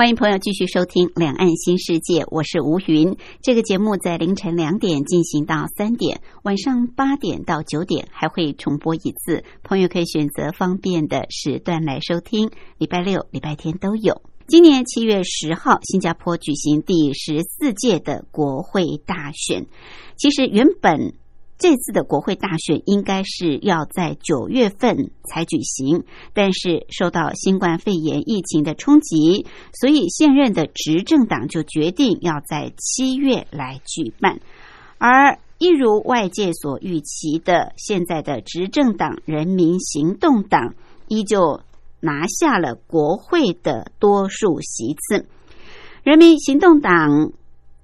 欢迎朋友继续收听《两岸新世界》，我是吴云。这个节目在凌晨两点进行到三点，晚上八点到九点还会重播一次。朋友可以选择方便的时段来收听，礼拜六、礼拜天都有。今年七月十号，新加坡举行第十四届的国会大选。其实原本。这次的国会大选应该是要在九月份才举行，但是受到新冠肺炎疫情的冲击，所以现任的执政党就决定要在七月来举办。而一如外界所预期的，现在的执政党人民行动党依旧拿下了国会的多数席次。人民行动党。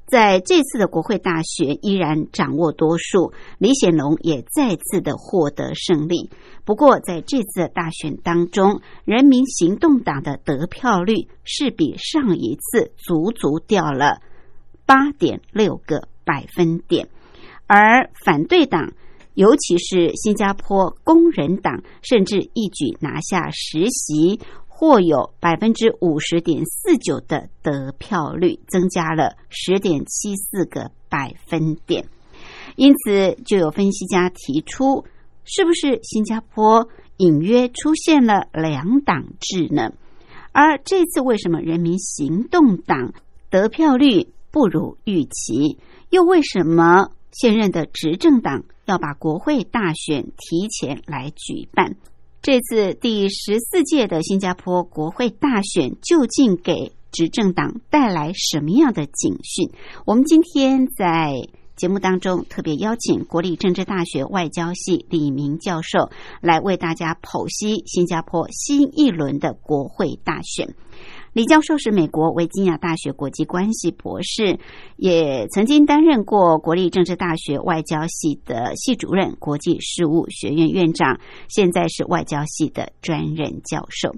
在这次的国会大选依然掌握多数，李显龙也再次的获得胜利。不过，在这次大选当中，人民行动党的得票率是比上一次足足掉了八点六个百分点，而反对党，尤其是新加坡工人党，甚至一举拿下实习。或有百分之五十点四九的得票率，增加了十点七四个百分点。因此，就有分析家提出，是不是新加坡隐约出现了两党制呢？而这次为什么人民行动党得票率不如预期？又为什么现任的执政党要把国会大选提前来举办？这次第十四届的新加坡国会大选究竟给执政党带来什么样的警讯？我们今天在节目当中特别邀请国立政治大学外交系李明教授来为大家剖析新加坡新一轮的国会大选。李教授是美国维吉尼亚大学国际关系博士，也曾经担任过国立政治大学外交系的系主任、国际事务学院院长，现在是外交系的专任教授。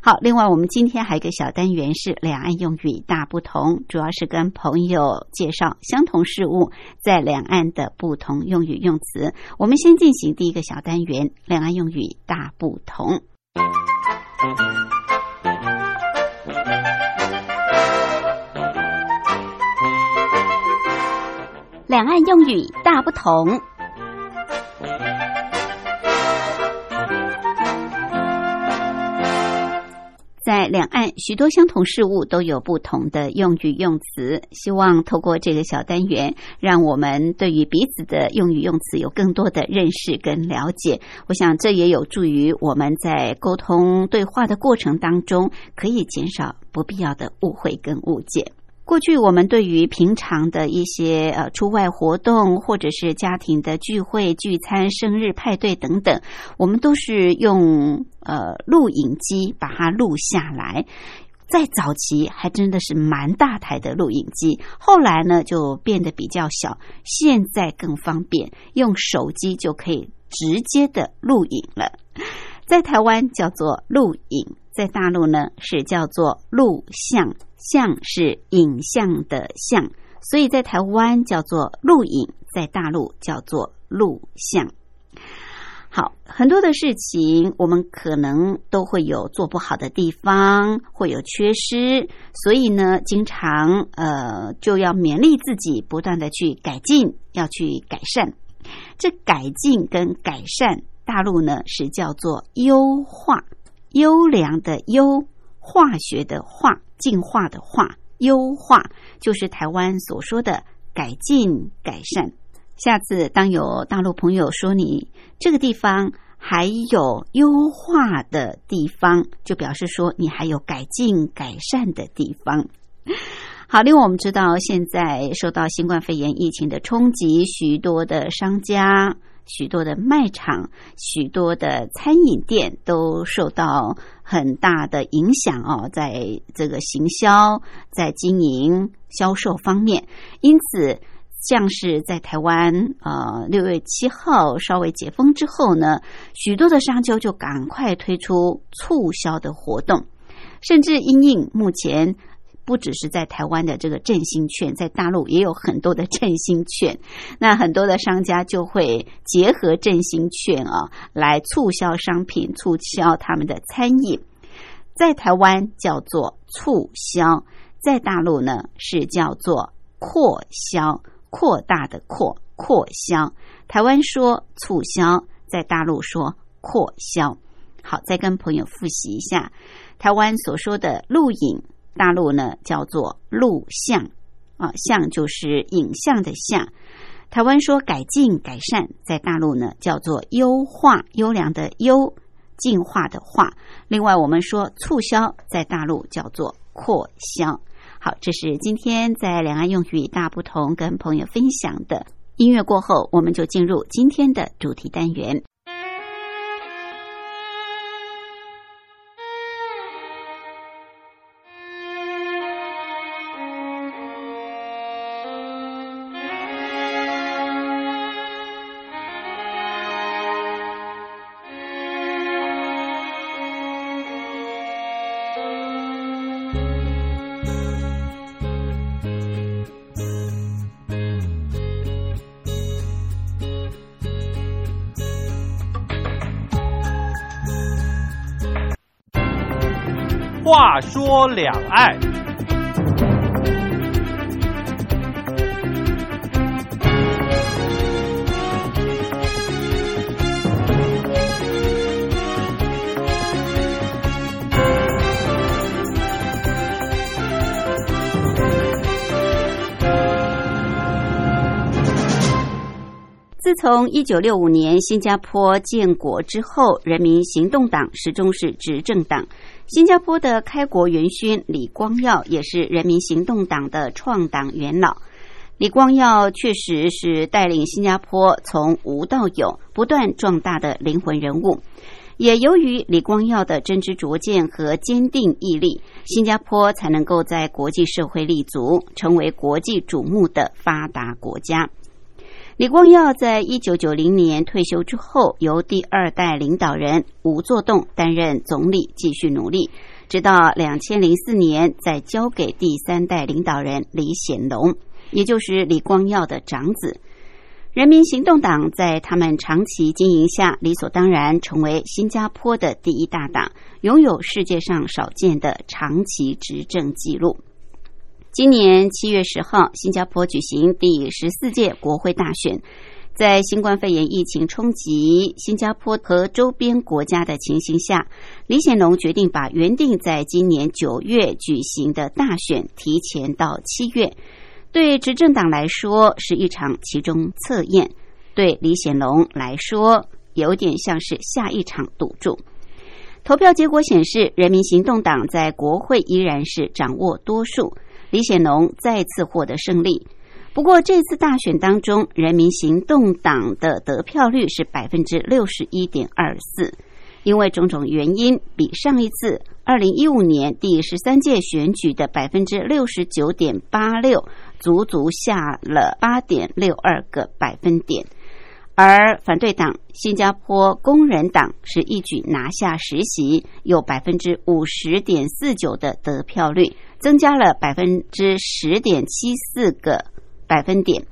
好，另外我们今天还有一个小单元是两岸用语大不同，主要是跟朋友介绍相同事物在两岸的不同用语用词。我们先进行第一个小单元：两岸用语大不同。两岸用语大不同，在两岸许多相同事物都有不同的用语用词。希望透过这个小单元，让我们对于彼此的用语用词有更多的认识跟了解。我想这也有助于我们在沟通对话的过程当中，可以减少不必要的误会跟误解。过去我们对于平常的一些呃出外活动，或者是家庭的聚会、聚餐、生日派对等等，我们都是用呃录影机把它录下来。在早期还真的是蛮大台的录影机，后来呢就变得比较小，现在更方便，用手机就可以直接的录影了。在台湾叫做录影，在大陆呢是叫做录像。像是影像的像，所以在台湾叫做录影，在大陆叫做录像。好，很多的事情我们可能都会有做不好的地方，会有缺失，所以呢，经常呃就要勉励自己，不断的去改进，要去改善。这改进跟改善，大陆呢是叫做优化，优良的优，化学的化。进化的化，优化就是台湾所说的改进、改善。下次当有大陆朋友说你这个地方还有优化的地方，就表示说你还有改进、改善的地方。好，另外我们知道，现在受到新冠肺炎疫情的冲击，许多的商家。许多的卖场、许多的餐饮店都受到很大的影响哦，在这个行销、在经营、销售方面，因此。像是在台湾，呃，六月七号稍微解封之后呢，许多的商家就赶快推出促销的活动，甚至因应目前不只是在台湾的这个振兴券，在大陆也有很多的振兴券，那很多的商家就会结合振兴券啊，来促销商品，促销他们的餐饮，在台湾叫做促销，在大陆呢是叫做扩销。扩大的扩扩销，台湾说促销，在大陆说扩销。好，再跟朋友复习一下，台湾所说的录影，大陆呢叫做录像啊，像就是影像的像。台湾说改进改善，在大陆呢叫做优化优良的优，进化的化。另外，我们说促销，在大陆叫做扩销。好，这是今天在两岸用语大不同跟朋友分享的音乐过后，我们就进入今天的主题单元。说两岸。自从一九六五年新加坡建国之后，人民行动党始终是执政党。新加坡的开国元勋李光耀也是人民行动党的创党元老。李光耀确实是带领新加坡从无到有、不断壮大的灵魂人物。也由于李光耀的真知灼见和坚定毅力，新加坡才能够在国际社会立足，成为国际瞩目的发达国家。李光耀在一九九零年退休之后，由第二代领导人吴作栋担任总理，继续努力，直到两千零四年再交给第三代领导人李显龙，也就是李光耀的长子。人民行动党在他们长期经营下，理所当然成为新加坡的第一大党，拥有世界上少见的长期执政记录。今年七月十号，新加坡举行第十四届国会大选。在新冠肺炎疫情冲击新加坡和周边国家的情形下，李显龙决定把原定在今年九月举行的大选提前到七月。对执政党来说，是一场其中测验；对李显龙来说，有点像是下一场赌注。投票结果显示，人民行动党在国会依然是掌握多数。李显龙再次获得胜利，不过这次大选当中，人民行动党的得票率是百分之六十一点二四，因为种种原因，比上一次二零一五年第十三届选举的百分之六十九点八六，足足下了八点六二个百分点。而反对党新加坡工人党是一举拿下实习，有百分之五十点四九的得票率。增加了百分之十点七四个百分点。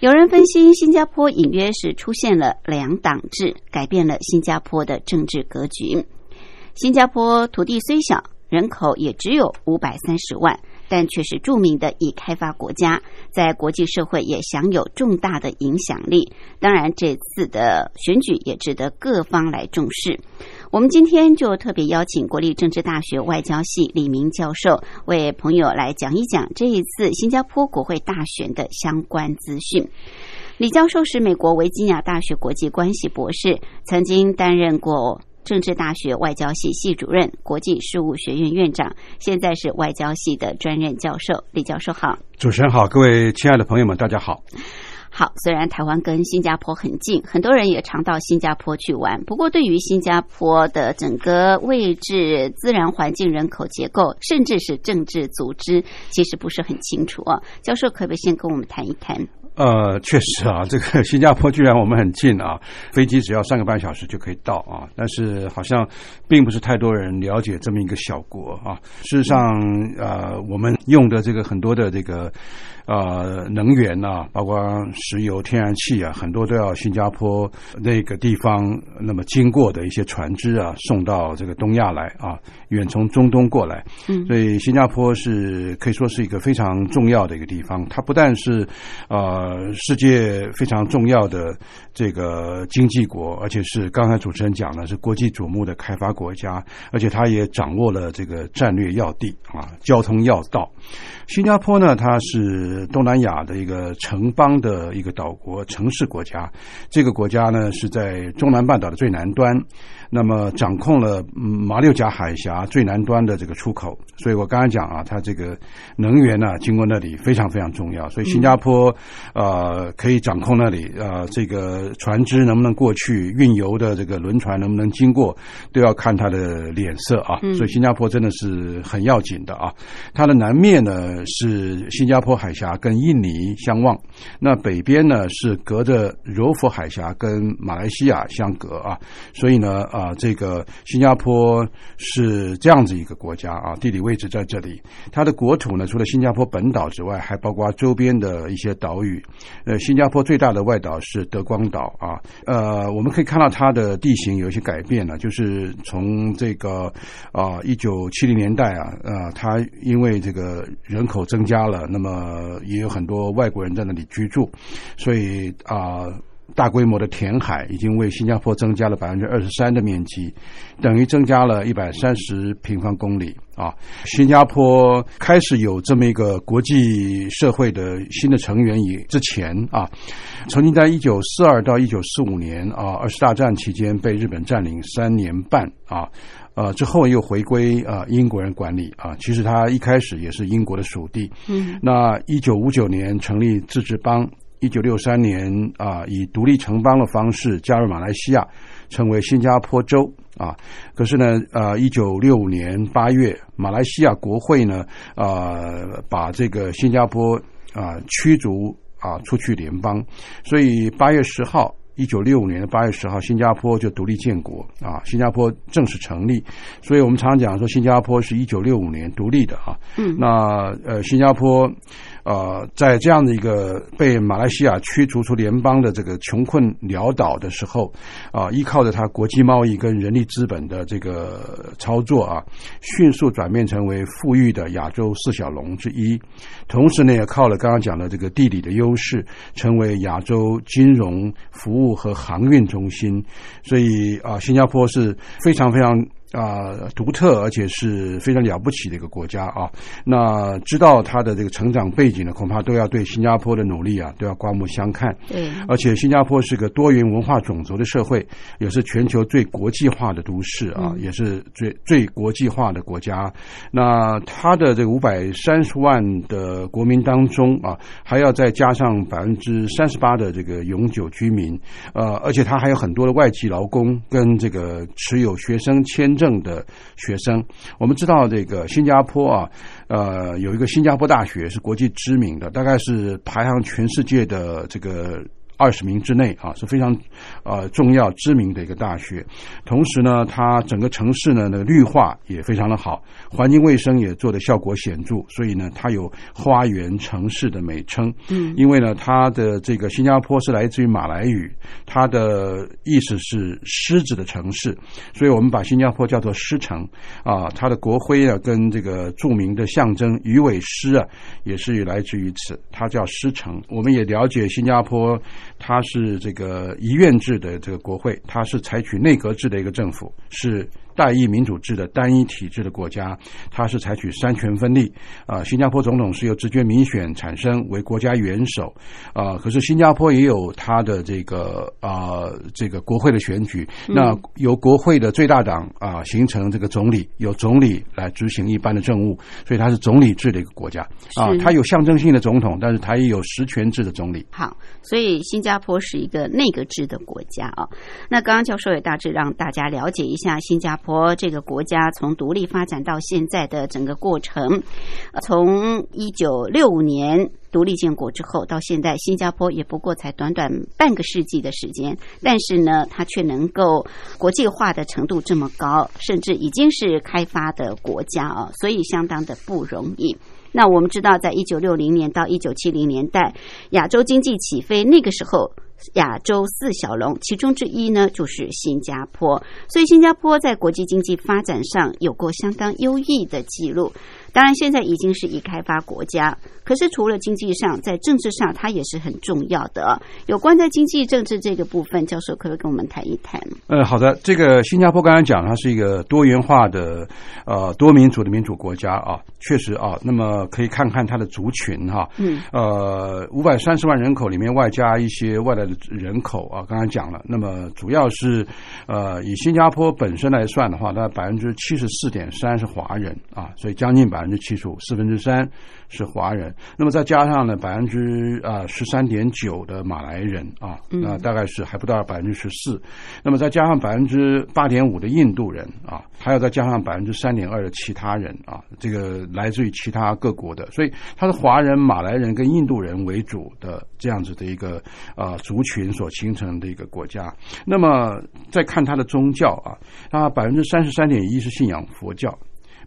有人分析，新加坡隐约是出现了两党制，改变了新加坡的政治格局。新加坡土地虽小，人口也只有五百三十万。但却是著名的已开发国家，在国际社会也享有重大的影响力。当然，这次的选举也值得各方来重视。我们今天就特别邀请国立政治大学外交系李明教授为朋友来讲一讲这一次新加坡国会大选的相关资讯。李教授是美国维吉尼亚大学国际关系博士，曾经担任过。政治大学外交系系主任、国际事务学院院长，现在是外交系的专任教授。李教授好，主持人好，各位亲爱的朋友们，大家好。好，虽然台湾跟新加坡很近，很多人也常到新加坡去玩。不过，对于新加坡的整个位置、自然环境、人口结构，甚至是政治组织，其实不是很清楚啊。教授，可不可以先跟我们谈一谈？呃，确实啊，这个新加坡居然我们很近啊，飞机只要三个半小时就可以到啊。但是好像并不是太多人了解这么一个小国啊。事实上，呃，我们用的这个很多的这个。呃，能源啊，包括石油、天然气啊，很多都要新加坡那个地方那么经过的一些船只啊，送到这个东亚来啊，远从中东过来。嗯，所以新加坡是可以说是一个非常重要的一个地方。它不但是呃世界非常重要的这个经济国，而且是刚才主持人讲的是国际瞩目的开发国家，而且它也掌握了这个战略要地啊，交通要道。新加坡呢，它是东南亚的一个城邦的一个岛国、城市国家。这个国家呢，是在中南半岛的最南端。那么掌控了马六甲海峡最南端的这个出口，所以我刚才讲啊，它这个能源呢，经过那里非常非常重要。所以新加坡呃可以掌控那里呃这个船只能不能过去，运油的这个轮船能不能经过，都要看它的脸色啊。所以新加坡真的是很要紧的啊。它的南面呢是新加坡海峡跟印尼相望，那北边呢是隔着柔佛海峡跟马来西亚相隔啊。所以呢。啊，这个新加坡是这样子一个国家啊，地理位置在这里。它的国土呢，除了新加坡本岛之外，还包括周边的一些岛屿。呃，新加坡最大的外岛是德光岛啊。呃，我们可以看到它的地形有一些改变了，就是从这个啊一九七零年代啊，呃，它因为这个人口增加了，那么也有很多外国人在那里居住，所以啊。大规模的填海已经为新加坡增加了百分之二十三的面积，等于增加了一百三十平方公里啊！新加坡开始有这么一个国际社会的新的成员以之前啊，曾经在一九四二到一九四五年啊二次大战期间被日本占领三年半啊，呃之后又回归啊英国人管理啊。其实他一开始也是英国的属地。嗯，那一九五九年成立自治邦。一九六三年啊，以独立城邦的方式加入马来西亚，成为新加坡州啊。可是呢，呃，一九六五年八月，马来西亚国会呢，呃，把这个新加坡啊驱逐啊出去联邦。所以八月十号，一九六五年的八月十号，新加坡就独立建国啊，新加坡正式成立。所以我们常讲说，新加坡是一九六五年独立的啊。嗯。那呃，新加坡。呃，在这样的一个被马来西亚驱逐出联邦的这个穷困潦倒的时候，啊，依靠着它国际贸易跟人力资本的这个操作啊，迅速转变成为富裕的亚洲四小龙之一。同时呢，也靠了刚刚讲的这个地理的优势，成为亚洲金融服务和航运中心。所以啊，新加坡是非常非常。啊，独特而且是非常了不起的一个国家啊！那知道它的这个成长背景呢，恐怕都要对新加坡的努力啊，都要刮目相看。对，而且新加坡是个多元文化种族的社会，也是全球最国际化的都市啊，也是最最国际化的国家。那它的这个五百三十万的国民当中啊，还要再加上百分之三十八的这个永久居民，呃，而且它还有很多的外籍劳工跟这个持有学生签。证的学生，我们知道这个新加坡啊，呃，有一个新加坡大学是国际知名的，大概是排行全世界的这个。二十名之内啊是非常呃重要知名的一个大学，同时呢，它整个城市呢那个绿化也非常的好，环境卫生也做的效果显著，所以呢，它有花园城市的美称。嗯，因为呢，它的这个新加坡是来自于马来语，它的意思是狮子的城市，所以我们把新加坡叫做狮城啊。它的国徽啊跟这个著名的象征鱼尾狮啊，也是来自于此，它叫狮城。我们也了解新加坡。它是这个一院制的这个国会，它是采取内阁制的一个政府，是。代议民主制的单一体制的国家，它是采取三权分立啊。新加坡总统是由直接民选产生为国家元首啊。可是新加坡也有它的这个啊这个国会的选举，那由国会的最大党啊形成这个总理，由总理来执行一般的政务，所以它是总理制的一个国家啊。它有象征性的总统，但是它也有实权制的总理。好，所以新加坡是一个内阁制的国家啊。那刚刚教授也大致让大家了解一下新加坡。国这个国家从独立发展到现在的整个过程，从一九六五年独立建国之后到现在，新加坡也不过才短短半个世纪的时间，但是呢，它却能够国际化的程度这么高，甚至已经是开发的国家啊，所以相当的不容易。那我们知道，在一九六零年到一九七零年代，亚洲经济起飞，那个时候。亚洲四小龙，其中之一呢就是新加坡，所以新加坡在国际经济发展上有过相当优异的记录。当然，现在已经是已开发国家，可是除了经济上，在政治上，它也是很重要的。有关在经济政治这个部分，教授可不可以跟我们谈一谈？呃，好的。这个新加坡刚才讲，它是一个多元化的呃多民主的民主国家啊，确实啊。那么可以看看它的族群哈，嗯，呃，五百三十万人口里面外加一些外来的人口啊，刚才讲了。那么主要是呃以新加坡本身来算的话，那百分之七十四点三是华人啊，所以将近百。百分之七十五，四分之三是华人，那么再加上呢，百分之啊十三点九的马来人啊，那大概是还不到百分之十四，那么再加上百分之八点五的印度人啊，还有再加上百分之三点二的其他人啊，这个来自于其他各国的，所以它是华人、马来人跟印度人为主的这样子的一个啊族群所形成的一个国家。那么再看它的宗教啊，它百分之三十三点一是信仰佛教。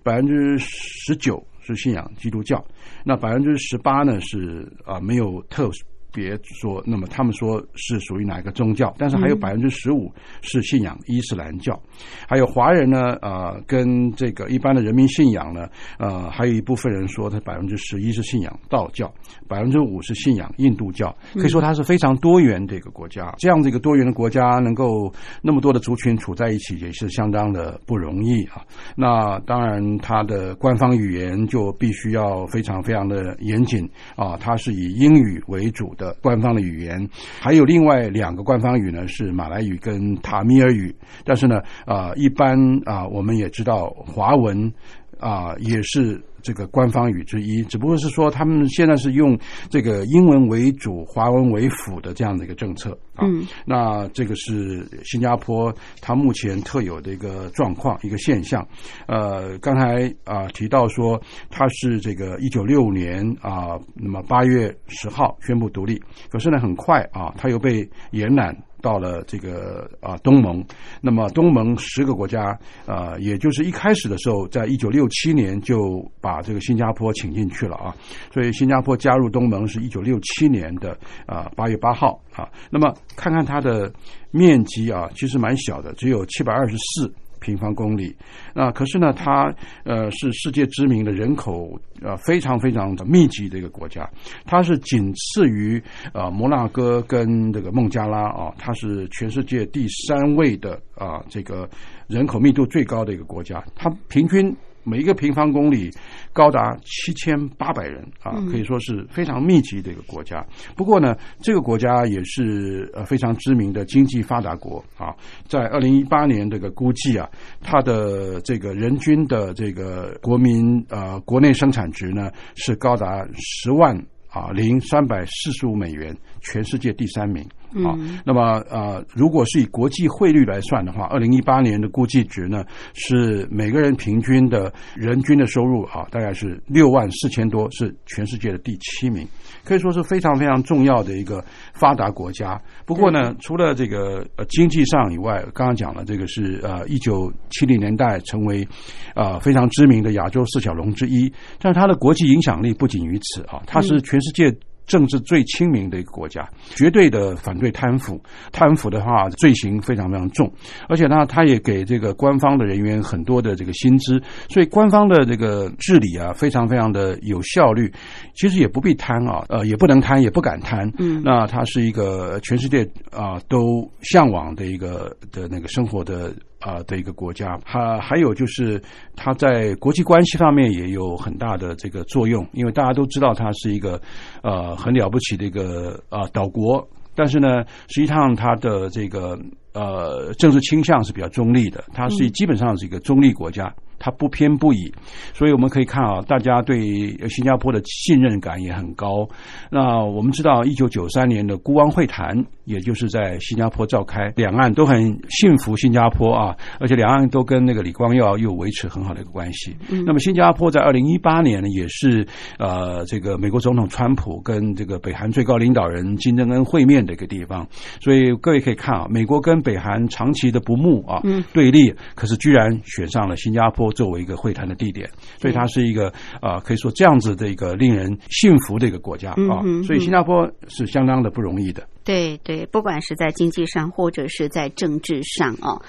百分之十九是信仰基督教，那百分之十八呢是啊没有特。别说，那么他们说是属于哪一个宗教？但是还有百分之十五是信仰伊斯兰教，还有华人呢？呃，跟这个一般的人民信仰呢？呃，还有一部分人说，他百分之十一是信仰道教，百分之五是信仰印度教。可以说，它是非常多元的一个国家。这样子一个多元的国家，能够那么多的族群处在一起，也是相当的不容易啊。那当然，它的官方语言就必须要非常非常的严谨啊。它是以英语为主。的官方的语言，还有另外两个官方语呢，是马来语跟塔米尔语。但是呢，啊，一般啊，我们也知道华文啊，也是。这个官方语之一，只不过是说他们现在是用这个英文为主、华文为辅的这样的一个政策啊。那这个是新加坡它目前特有的一个状况、一个现象。呃，刚才啊提到说它是这个一九六五年啊，那么八月十号宣布独立，可是呢很快啊，它又被延揽。到了这个啊东盟，那么东盟十个国家啊，也就是一开始的时候，在一九六七年就把这个新加坡请进去了啊，所以新加坡加入东盟是一九六七年的啊八月八号啊。那么看看它的面积啊，其实蛮小的，只有七百二十四。平方公里，那可是呢，它呃是世界知名的人口呃非常非常的密集的一个国家，它是仅次于呃摩纳哥跟这个孟加拉啊，它是全世界第三位的啊这个人口密度最高的一个国家，它平均。每一个平方公里高达七千八百人啊，可以说是非常密集的一个国家。不过呢，这个国家也是呃非常知名的经济发达国啊。在二零一八年这个估计啊，它的这个人均的这个国民呃国内生产值呢是高达十万啊零三百四十五美元，全世界第三名。好，那么呃，如果是以国际汇率来算的话，二零一八年的估计值呢是每个人平均的人均的收入啊，大概是六万四千多，是全世界的第七名，可以说是非常非常重要的一个发达国家。不过呢，除了这个呃经济上以外，刚刚讲了这个是呃一九七零年代成为啊非常知名的亚洲四小龙之一，但是它的国际影响力不仅于此啊，它是全世界。政治最亲民的一个国家，绝对的反对贪腐，贪腐的话罪行非常非常重，而且呢，他也给这个官方的人员很多的这个薪资，所以官方的这个治理啊，非常非常的有效率。其实也不必贪啊，呃，也不能贪，也不敢贪。嗯，那他是一个全世界啊都向往的一个的那个生活的。啊的一个国家，还还有就是它在国际关系方面也有很大的这个作用，因为大家都知道它是一个呃很了不起的一个啊岛国，但是呢，实际上它的这个呃政治倾向是比较中立的，它是基本上是一个中立国家。它不偏不倚，所以我们可以看啊，大家对新加坡的信任感也很高。那我们知道，一九九三年的孤汪会谈，也就是在新加坡召开，两岸都很信服新加坡啊，而且两岸都跟那个李光耀又维持很好的一个关系。那么，新加坡在二零一八年呢，也是呃，这个美国总统川普跟这个北韩最高领导人金正恩会面的一个地方。所以各位可以看啊，美国跟北韩长期的不睦啊，对立，可是居然选上了新加坡。作为一个会谈的地点，所以它是一个啊，可以说这样子的一个令人信服的一个国家啊。所以新加坡是相当的不容易的。对对，不管是在经济上或者是在政治上哦。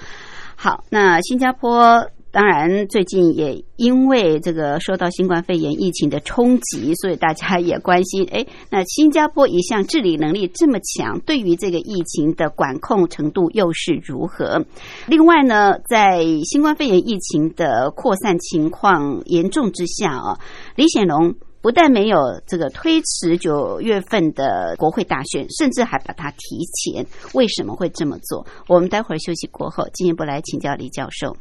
好，那新加坡。当然，最近也因为这个受到新冠肺炎疫情的冲击，所以大家也关心：哎，那新加坡一向治理能力这么强，对于这个疫情的管控程度又是如何？另外呢，在新冠肺炎疫情的扩散情况严重之下啊，李显龙不但没有这个推迟九月份的国会大选，甚至还把它提前。为什么会这么做？我们待会儿休息过后进一步来请教李教授。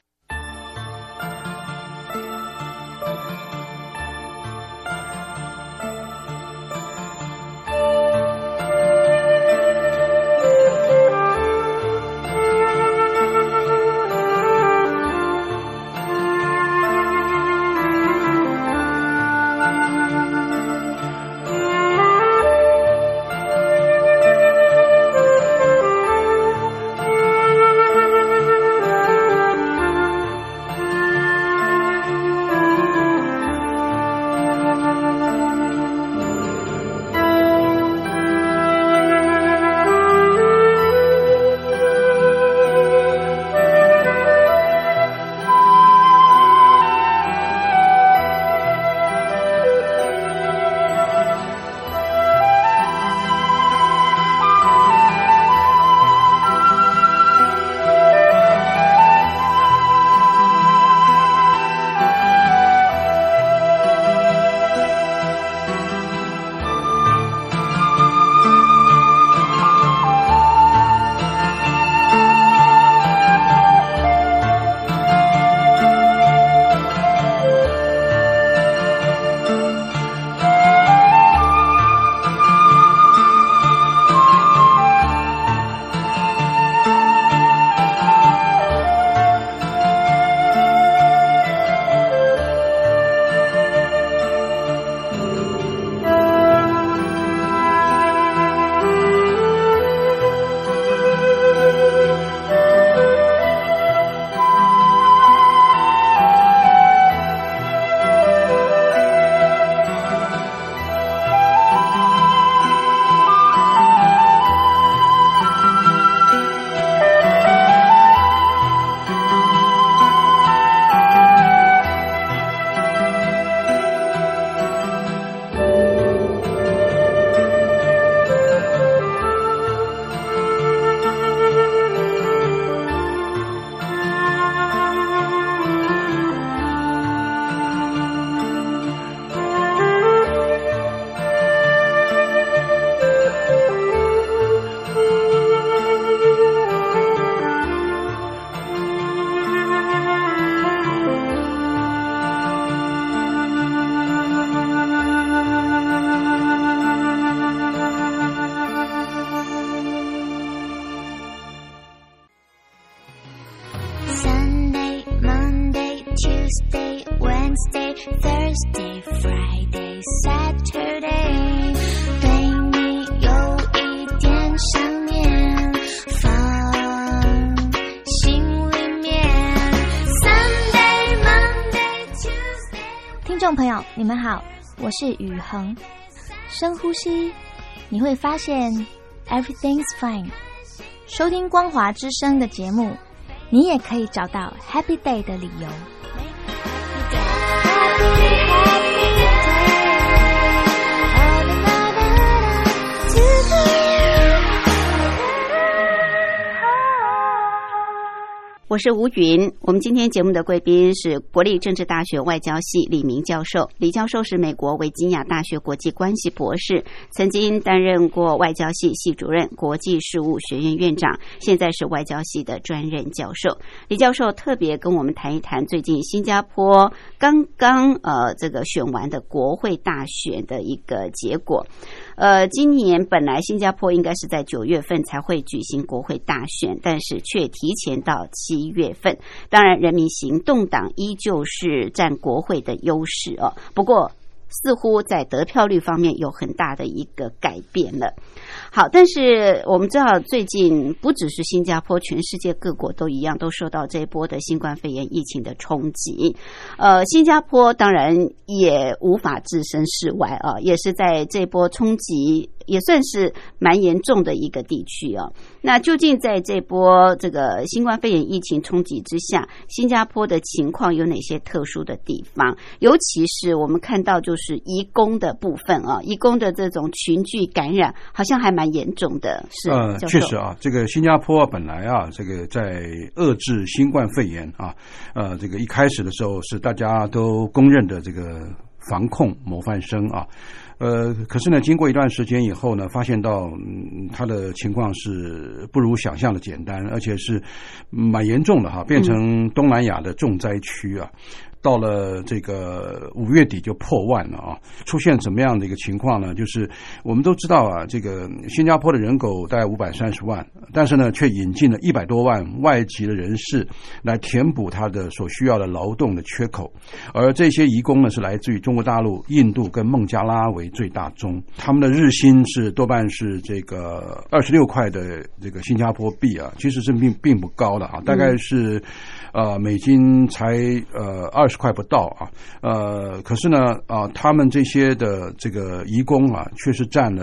七，你会发现 everything's fine。收听光华之声的节目，你也可以找到 happy day 的理由。我是吴云。我们今天节目的贵宾是国立政治大学外交系李明教授。李教授是美国维吉尼亚大学国际关系博士，曾经担任过外交系系主任、国际事务学院院长，现在是外交系的专任教授。李教授特别跟我们谈一谈最近新加坡刚刚呃这个选完的国会大选的一个结果。呃，今年本来新加坡应该是在九月份才会举行国会大选，但是却提前到七月份。当然，人民行动党依旧是占国会的优势哦。不过，似乎在得票率方面有很大的一个改变了。好，但是我们知道，最近不只是新加坡，全世界各国都一样，都受到这一波的新冠肺炎疫情的冲击。呃，新加坡当然也无法置身事外啊，也是在这波冲击。也算是蛮严重的一个地区哦。那究竟在这波这个新冠肺炎疫情冲击之下，新加坡的情况有哪些特殊的地方？尤其是我们看到就是移工的部分啊，移工的这种群聚感染好像还蛮严重的。是，呃，确实啊，这个新加坡本来啊，这个在遏制新冠肺炎啊，呃，这个一开始的时候是大家都公认的这个防控模范生啊。呃，可是呢，经过一段时间以后呢，发现到嗯，他的情况是不如想象的简单，而且是蛮严重的哈，变成东南亚的重灾区啊。到了这个五月底就破万了啊！出现什么样的一个情况呢？就是我们都知道啊，这个新加坡的人口大概五百三十万，但是呢，却引进了一百多万外籍的人士来填补他的所需要的劳动的缺口，而这些移工呢，是来自于中国大陆、印度跟孟加拉为最大宗，他们的日薪是多半是这个二十六块的这个新加坡币啊，其实是并并不高的啊，大概是。呃，美金才呃二十块不到啊，呃，可是呢，啊，他们这些的这个移工啊，确实占了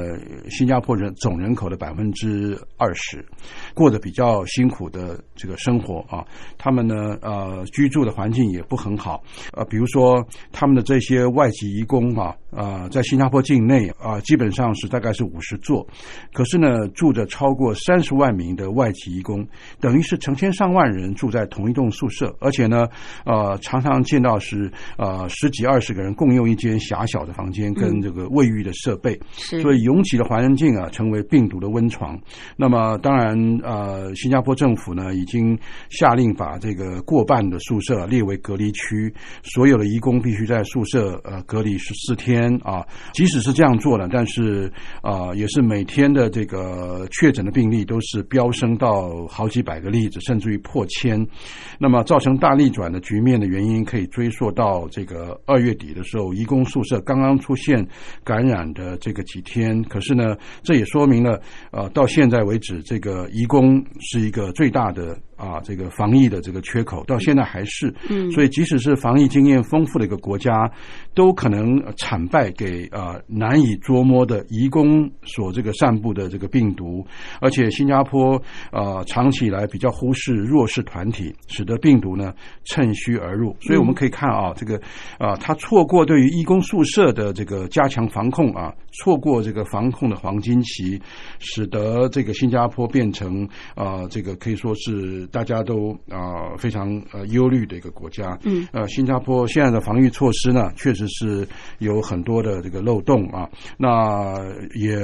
新加坡人总人口的百分之二十，过得比较辛苦的这个生活啊。他们呢，呃，居住的环境也不很好，呃，比如说他们的这些外籍移工啊，啊，在新加坡境内啊，基本上是大概是五十座，可是呢，住着超过三十万名的外籍移工，等于是成千上万人住在同一栋。宿舍，而且呢，呃，常常见到是呃十几二十个人共用一间狭小的房间跟这个卫浴的设备，所以拥挤的环境啊，成为病毒的温床。那么，当然，呃，新加坡政府呢，已经下令把这个过半的宿舍列为隔离区，所有的移工必须在宿舍呃隔离十四天啊。即使是这样做了，但是啊，也是每天的这个确诊的病例都是飙升到好几百个例子，甚至于破千。那那么造成大逆转的局面的原因，可以追溯到这个二月底的时候，移工宿舍刚刚出现感染的这个几天。可是呢，这也说明了，呃，到现在为止，这个移工是一个最大的。啊，这个防疫的这个缺口到现在还是，嗯，所以即使是防疫经验丰富的一个国家，都可能惨败给呃难以捉摸的移工所这个散布的这个病毒，而且新加坡呃长期以来比较忽视弱势团体，使得病毒呢趁虚而入。所以我们可以看啊，这个啊，他错过对于义工宿舍的这个加强防控啊，错过这个防控的黄金期，使得这个新加坡变成啊，这个可以说是。大家都啊非常呃忧虑的一个国家，嗯，呃，新加坡现在的防御措施呢，确实是有很多的这个漏洞啊，那也。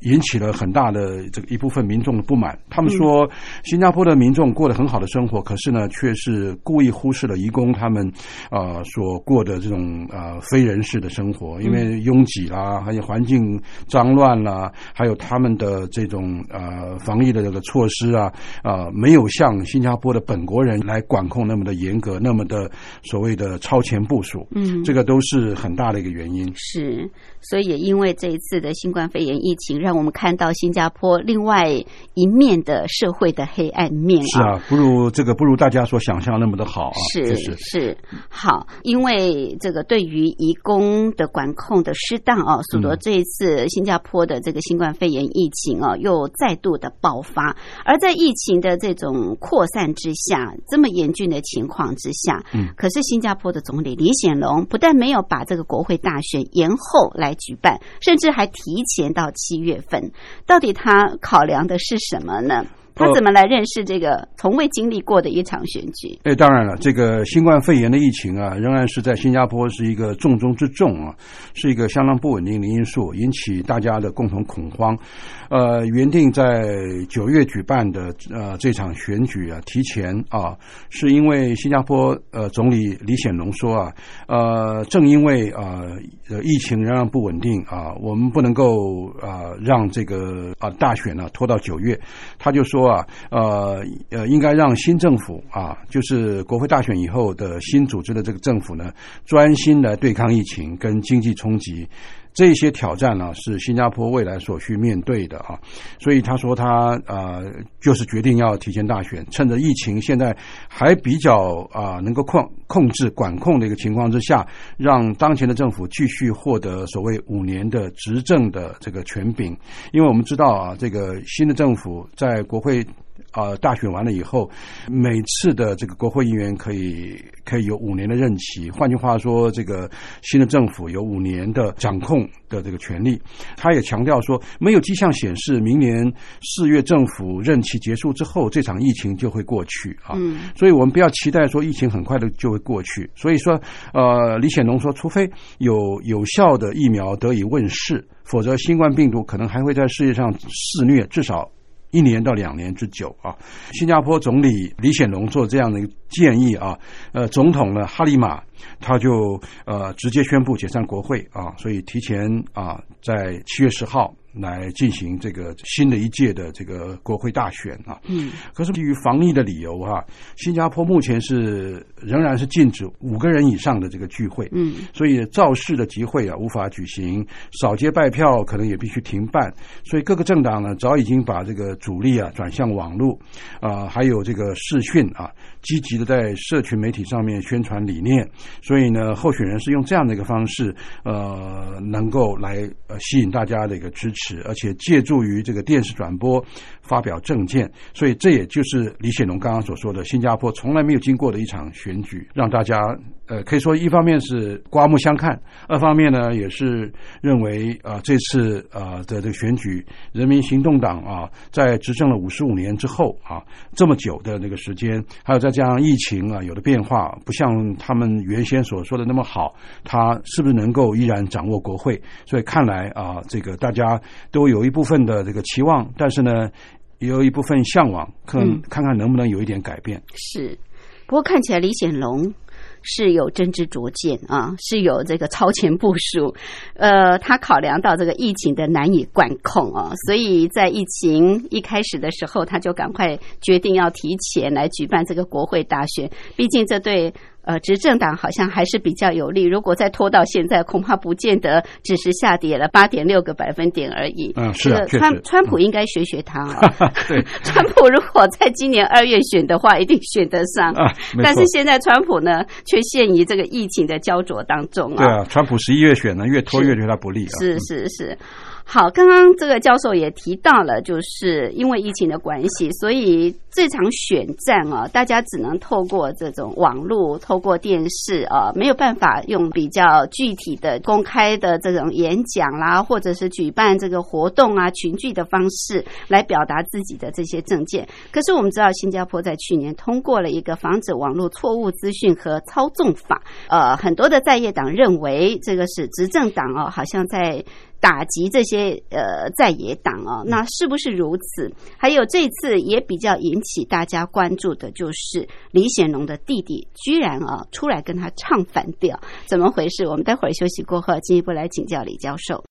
引起了很大的这个一部分民众的不满。他们说，新加坡的民众过得很好的生活，可是呢，却是故意忽视了移工他们啊所过的这种呃非人式的生活，因为拥挤啦，还有环境脏乱啦，还有他们的这种呃防疫的这个措施啊啊，没有像新加坡的本国人来管控那么的严格，那么的所谓的超前部署。嗯，这个都是很大的一个原因。是，所以也因为这一次的新冠肺炎疫情让。让我们看到新加坡另外一面的社会的黑暗面是啊，不如这个不如大家所想象那么的好啊。是是是好，因为这个对于移工的管控的失当啊，使得这一次新加坡的这个新冠肺炎疫情啊，又再度的爆发。而在疫情的这种扩散之下，这么严峻的情况之下，嗯，可是新加坡的总理李显龙不但没有把这个国会大选延后来举办，甚至还提前到七月分。到底他考量的是什么呢？他怎么来认识这个从未经历过的一场选举？哎，当然了，这个新冠肺炎的疫情啊，仍然是在新加坡是一个重中之重啊，是一个相当不稳定的因素，引起大家的共同恐慌。呃，原定在九月举办的呃这场选举啊，提前啊，是因为新加坡呃总理李显龙说啊，呃，正因为啊呃疫情仍然不稳定啊，我们不能够啊让这个啊大选呢拖到九月，他就说啊，呃呃，应该让新政府啊，就是国会大选以后的新组织的这个政府呢，专心来对抗疫情跟经济冲击。这些挑战呢，是新加坡未来所需面对的啊，所以他说他呃，就是决定要提前大选，趁着疫情现在还比较啊能够控控制管控的一个情况之下，让当前的政府继续获得所谓五年的执政的这个权柄，因为我们知道啊，这个新的政府在国会。啊，大选完了以后，每次的这个国会议员可以可以有五年的任期。换句话说，这个新的政府有五年的掌控的这个权利。他也强调说，没有迹象显示明年四月政府任期结束之后，这场疫情就会过去啊。嗯，所以我们不要期待说疫情很快的就会过去。所以说，呃，李显龙说，除非有有效的疫苗得以问世，否则新冠病毒可能还会在世界上肆虐，至少。一年到两年之久啊，新加坡总理李显龙做这样的一个建议啊，呃，总统呢哈利马他就呃直接宣布解散国会啊，所以提前啊在七月十号。来进行这个新的一届的这个国会大选啊，嗯，可是基于防疫的理由哈，新加坡目前是仍然是禁止五个人以上的这个聚会，嗯，所以造势的集会啊无法举行，扫街拜票可能也必须停办，所以各个政党呢早已经把这个主力啊转向网络啊，还有这个视讯啊，积极的在社群媒体上面宣传理念，所以呢，候选人是用这样的一个方式呃，能够来呃吸引大家的一个支持。而且借助于这个电视转播发表政见，所以这也就是李显龙刚刚所说的，新加坡从来没有经过的一场选举，让大家呃可以说一方面是刮目相看，二方面呢也是认为啊这次啊的这个选举，人民行动党啊在执政了五十五年之后啊这么久的那个时间，还有再加上疫情啊有的变化，不像他们原先所说的那么好，他是不是能够依然掌握国会？所以看来啊这个大家。都有一部分的这个期望，但是呢，也有一部分向往，看看看能不能有一点改变。是，不过看起来李显龙是有真知灼见啊，是有这个超前部署。呃，他考量到这个疫情的难以管控啊，所以在疫情一开始的时候，他就赶快决定要提前来举办这个国会大选。毕竟这对。呃，执政党好像还是比较有利。如果再拖到现在，恐怕不见得只是下跌了八点六个百分点而已。嗯，是的，川川普应该学学他啊。对，川普如果在今年二月选的话，一定选得上。啊，但是现在川普呢，却陷于这个疫情的焦灼当中啊。对啊，川普十一月选呢，越拖越对他不利啊。是是是。好，刚刚这个教授也提到了，就是因为疫情的关系，所以这场选战啊，大家只能透过这种网络、透过电视啊，没有办法用比较具体的、公开的这种演讲啦，或者是举办这个活动啊、群聚的方式来表达自己的这些政见。可是我们知道，新加坡在去年通过了一个防止网络错误资讯和操纵法，呃，很多的在野党认为这个是执政党哦，好像在。打击这些呃在野党啊，那是不是如此？还有这次也比较引起大家关注的，就是李显龙的弟弟居然啊出来跟他唱反调，怎么回事？我们待会儿休息过后进一步来请教李教授。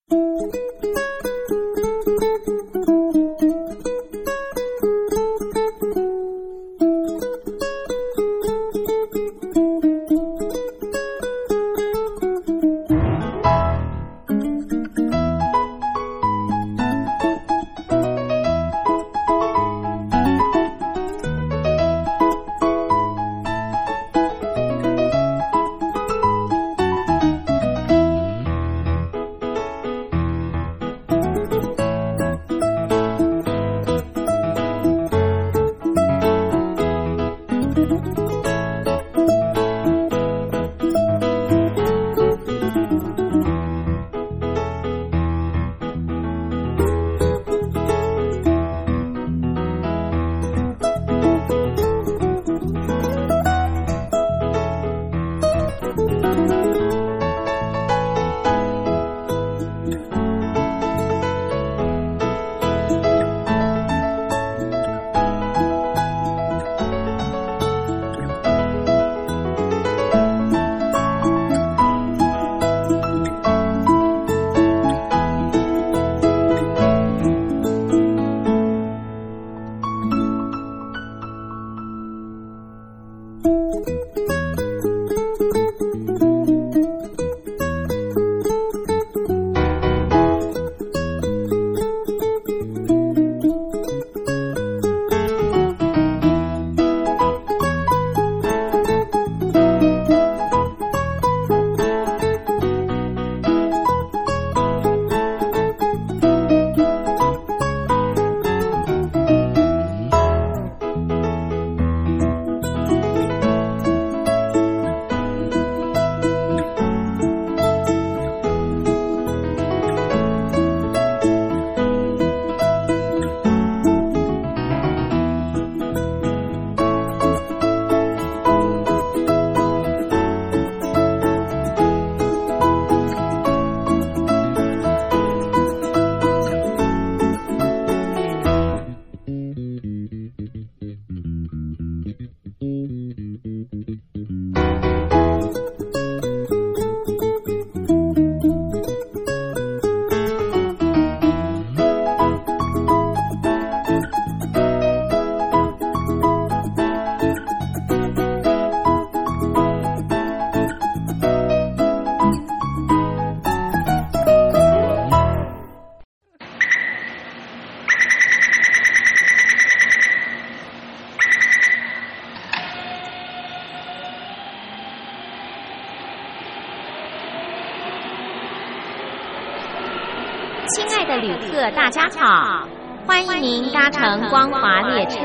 大家好，欢迎您搭乘光华列车。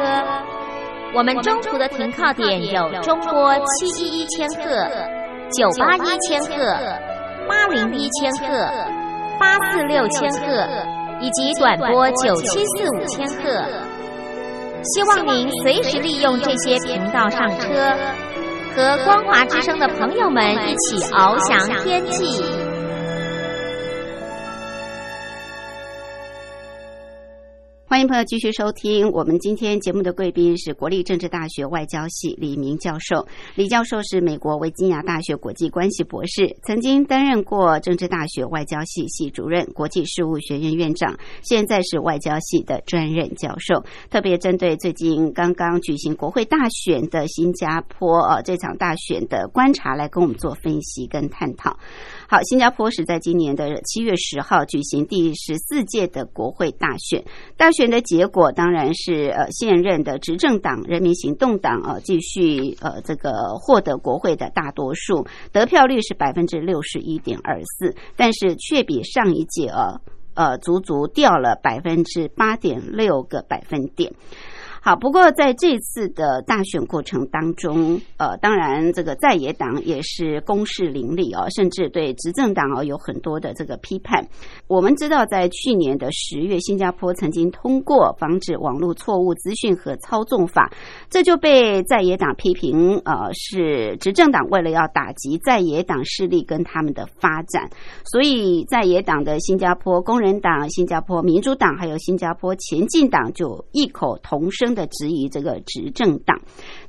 我们中途的停靠点有中波七一一千赫、九八一千赫、八零一千赫、八四六千赫，以及短波九七四五千赫。希望您随时利用这些频道上车，和光华之声的朋友们一起翱翔天际。朋友继续收听我们今天节目的贵宾是国立政治大学外交系李明教授。李教授是美国维吉尼亚大学国际关系博士，曾经担任过政治大学外交系系主任、国际事务学院院长，现在是外交系的专任教授。特别针对最近刚刚举行国会大选的新加坡呃这场大选的观察，来跟我们做分析跟探讨。好，新加坡是在今年的七月十号举行第十四届的国会大选。大选的结果当然是呃现任的执政党人民行动党呃继续呃这个获得国会的大多数，得票率是百分之六十一点二四，但是却比上一届呃呃足足掉了百分之八点六个百分点。好，不过在这次的大选过程当中，呃，当然这个在野党也是攻势凌厉哦，甚至对执政党哦有很多的这个批判。我们知道，在去年的十月，新加坡曾经通过防止网络错误资讯和操纵法，这就被在野党批评，呃，是执政党为了要打击在野党势力跟他们的发展，所以在野党的新加坡工人党、新加坡民主党还有新加坡前进党就异口同声。的质疑这个执政党，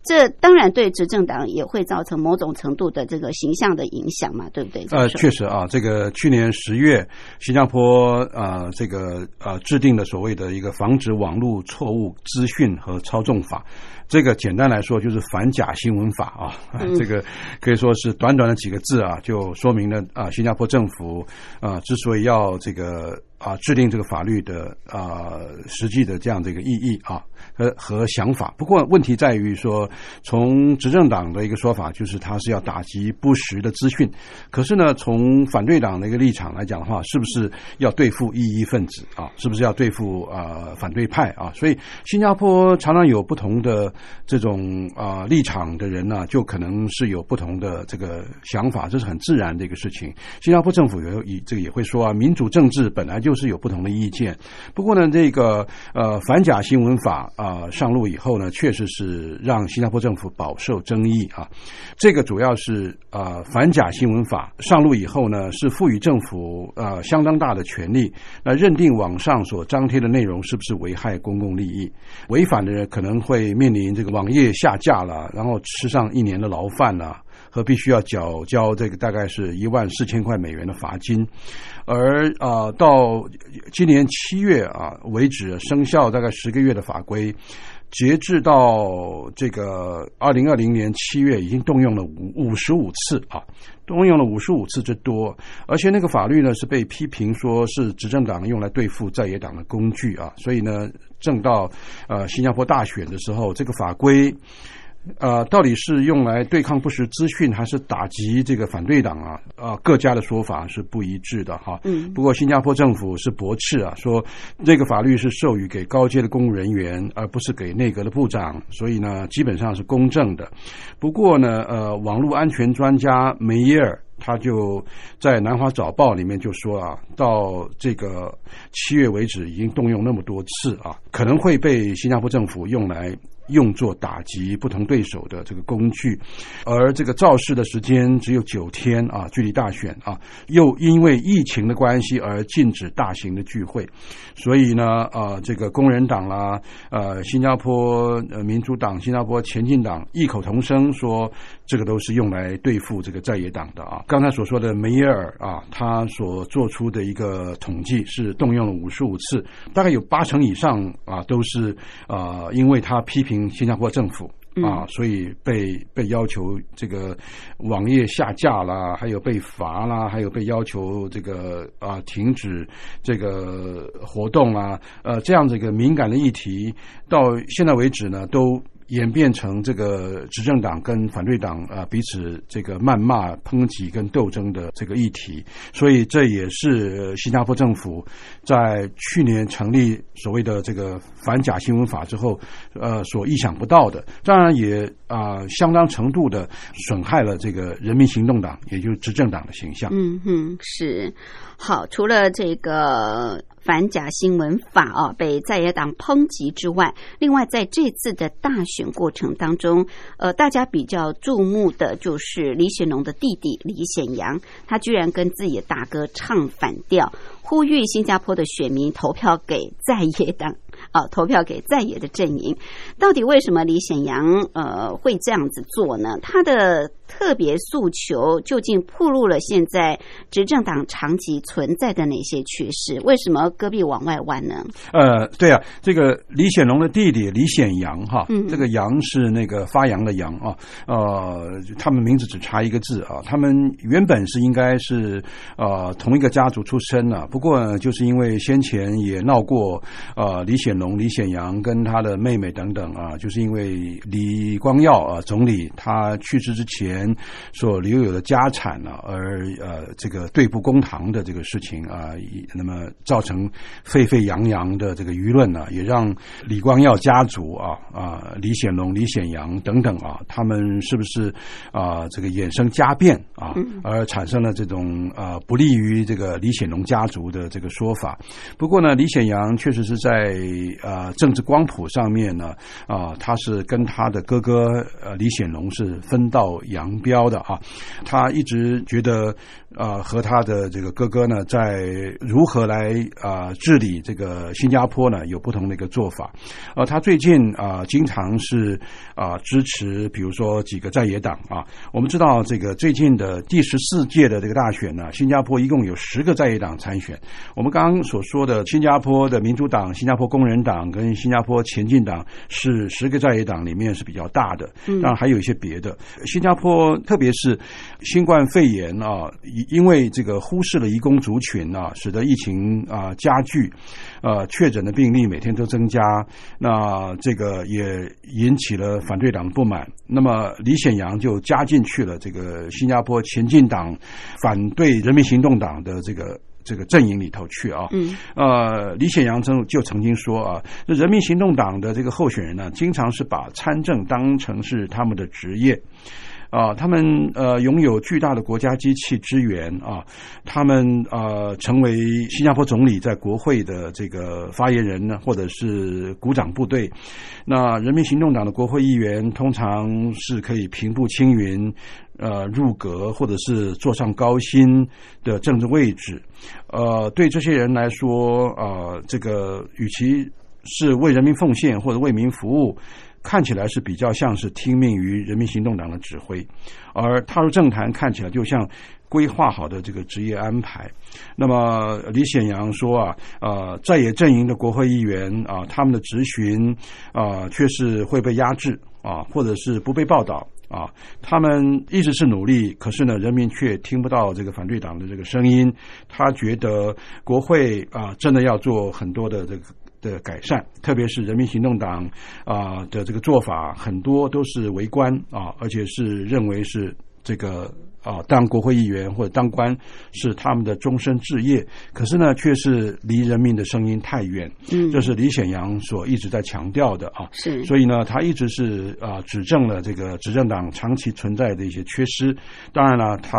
这当然对执政党也会造成某种程度的这个形象的影响嘛，对不对？呃，确实啊，这个去年十月，新加坡啊，这个呃制定的所谓的一个防止网络错误资讯和操纵法。这个简单来说就是反假新闻法啊，这个可以说是短短的几个字啊，就说明了啊，新加坡政府啊之所以要这个啊制定这个法律的啊实际的这样的一个意义啊和和想法。不过问题在于说，从执政党的一个说法就是他是要打击不实的资讯，可是呢，从反对党的一个立场来讲的话，是不是要对付异议分子啊？是不是要对付啊反对派啊？所以新加坡常常有不同的。这种啊立场的人呢，就可能是有不同的这个想法，这是很自然的一个事情。新加坡政府有以这个也会说啊，民主政治本来就是有不同的意见。不过呢，这个呃反假新闻法啊上路以后呢，确实是让新加坡政府饱受争议啊。这个主要是啊反假新闻法上路以后呢，是赋予政府呃相当大的权利，那认定网上所张贴的内容是不是危害公共利益，违反的人可能会面临。这个网页下架了，然后吃上一年的牢饭了，和必须要缴交这个大概是一万四千块美元的罚金，而啊，到今年七月啊为止生效大概十个月的法规，截至到这个二零二零年七月，已经动用了五五十五次啊，动用了五十五次之多，而且那个法律呢是被批评说是执政党用来对付在野党的工具啊，所以呢。正到呃新加坡大选的时候，这个法规呃到底是用来对抗不实资讯，还是打击这个反对党啊？啊，各家的说法是不一致的哈。嗯。不过新加坡政府是驳斥啊，说这个法律是授予给高阶的公务人员，而不是给内阁的部长，所以呢基本上是公正的。不过呢，呃，网络安全专家梅耶尔。他就在《南华早报》里面就说啊，到这个七月为止，已经动用那么多次啊，可能会被新加坡政府用来。用作打击不同对手的这个工具，而这个造势的时间只有九天啊，距离大选啊，又因为疫情的关系而禁止大型的聚会，所以呢，呃，这个工人党啦，呃，新加坡呃民主党、新加坡前进党异口同声说，这个都是用来对付这个在野党的啊。刚才所说的梅耶尔啊，他所做出的一个统计是动用了五十五次，大概有八成以上啊，都是啊，因为他批评。新加坡政府啊，所以被被要求这个网页下架啦，还有被罚啦，还有被要求这个啊停止这个活动啊，呃，这样子一个敏感的议题，到现在为止呢，都演变成这个执政党跟反对党啊彼此这个谩骂、抨击跟斗争的这个议题，所以这也是新加坡政府在去年成立所谓的这个反假新闻法之后，呃，所意想不到的。当然也啊，相当程度的损害了这个人民行动党，也就是执政党的形象。嗯哼，是好。除了这个。反假新闻法啊，被在野党抨击之外，另外在这次的大选选过程当中，呃，大家比较注目的就是李显龙的弟弟李显阳，他居然跟自己的大哥唱反调，呼吁新加坡的选民投票给在野党。啊，投票给在野的阵营，到底为什么李显阳呃会这样子做呢？他的特别诉求究竟暴露了现在执政党长期存在的哪些趋势？为什么戈壁往外弯呢？呃，对啊，这个李显龙的弟弟李显阳哈，嗯，这个阳是那个发扬的阳啊，呃，他们名字只差一个字啊，他们原本是应该是呃同一个家族出身啊，不过就是因为先前也闹过呃李。显龙、李显阳跟他的妹妹等等啊，就是因为李光耀啊总理他去世之前所留有的家产呢，而呃这个对簿公堂的这个事情啊，那么造成沸沸扬扬的这个舆论呢，也让李光耀家族啊啊李显龙、李显阳等等啊，他们是不是啊这个衍生家变啊，而产生了这种啊不利于这个李显龙家族的这个说法。不过呢，李显阳确实是在呃，政治光谱上面呢，啊，他是跟他的哥哥呃李显龙是分道扬标的啊。他一直觉得，呃，和他的这个哥哥呢，在如何来啊治理这个新加坡呢，有不同的一个做法。呃，他最近啊，经常是啊支持，比如说几个在野党啊。我们知道，这个最近的第十四届的这个大选呢，新加坡一共有十个在野党参选。我们刚刚所说的新加坡的民主党、新加坡工人党跟新加坡前进党是十个在野党里面是比较大的，当然还有一些别的。新加坡特别是新冠肺炎啊一，因为这个忽视了移工族群啊，使得疫情啊加剧，呃，确诊的病例每天都增加，那这个也引起了反对党不满。那么李显阳就加进去了这个新加坡前进党反对人民行动党的这个。这个阵营里头去啊，嗯，呃，李显阳曾就曾经说啊，人民行动党的这个候选人呢，经常是把参政当成是他们的职业。啊，他们呃拥有巨大的国家机器资源啊，他们呃成为新加坡总理在国会的这个发言人呢，或者是鼓掌部队。那人民行动党的国会议员通常是可以平步青云，呃入阁或者是坐上高薪的政治位置。呃，对这些人来说，呃，这个与其是为人民奉献或者为民服务。看起来是比较像是听命于人民行动党的指挥，而踏入政坛看起来就像规划好的这个职业安排。那么李显阳说啊，呃，在野阵营的国会议员啊，他们的质询啊，却是会被压制啊，或者是不被报道啊。他们一直是努力，可是呢，人民却听不到这个反对党的这个声音。他觉得国会啊，真的要做很多的这个。的改善，特别是人民行动党啊的这个做法，很多都是围观啊，而且是认为是这个。啊，当国会议员或者当官是他们的终身志业，可是呢，却是离人民的声音太远。嗯，这是李显阳所一直在强调的啊。是，所以呢，他一直是啊，指正了这个执政党长期存在的一些缺失。当然了，他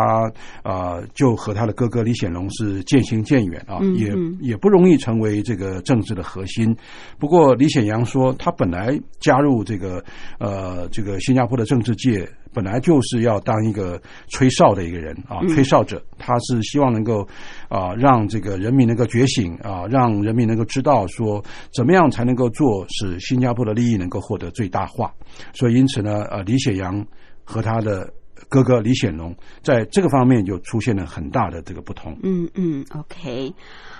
啊，就和他的哥哥李显龙是渐行渐远啊，也也不容易成为这个政治的核心。不过，李显阳说，他本来加入这个呃这个新加坡的政治界。本来就是要当一个吹哨的一个人啊，吹哨者，他是希望能够啊，让这个人民能够觉醒啊，让人民能够知道说怎么样才能够做，使新加坡的利益能够获得最大化。所以，因此呢，呃，李显阳和他的哥哥李显龙在这个方面就出现了很大的这个不同。嗯嗯，OK。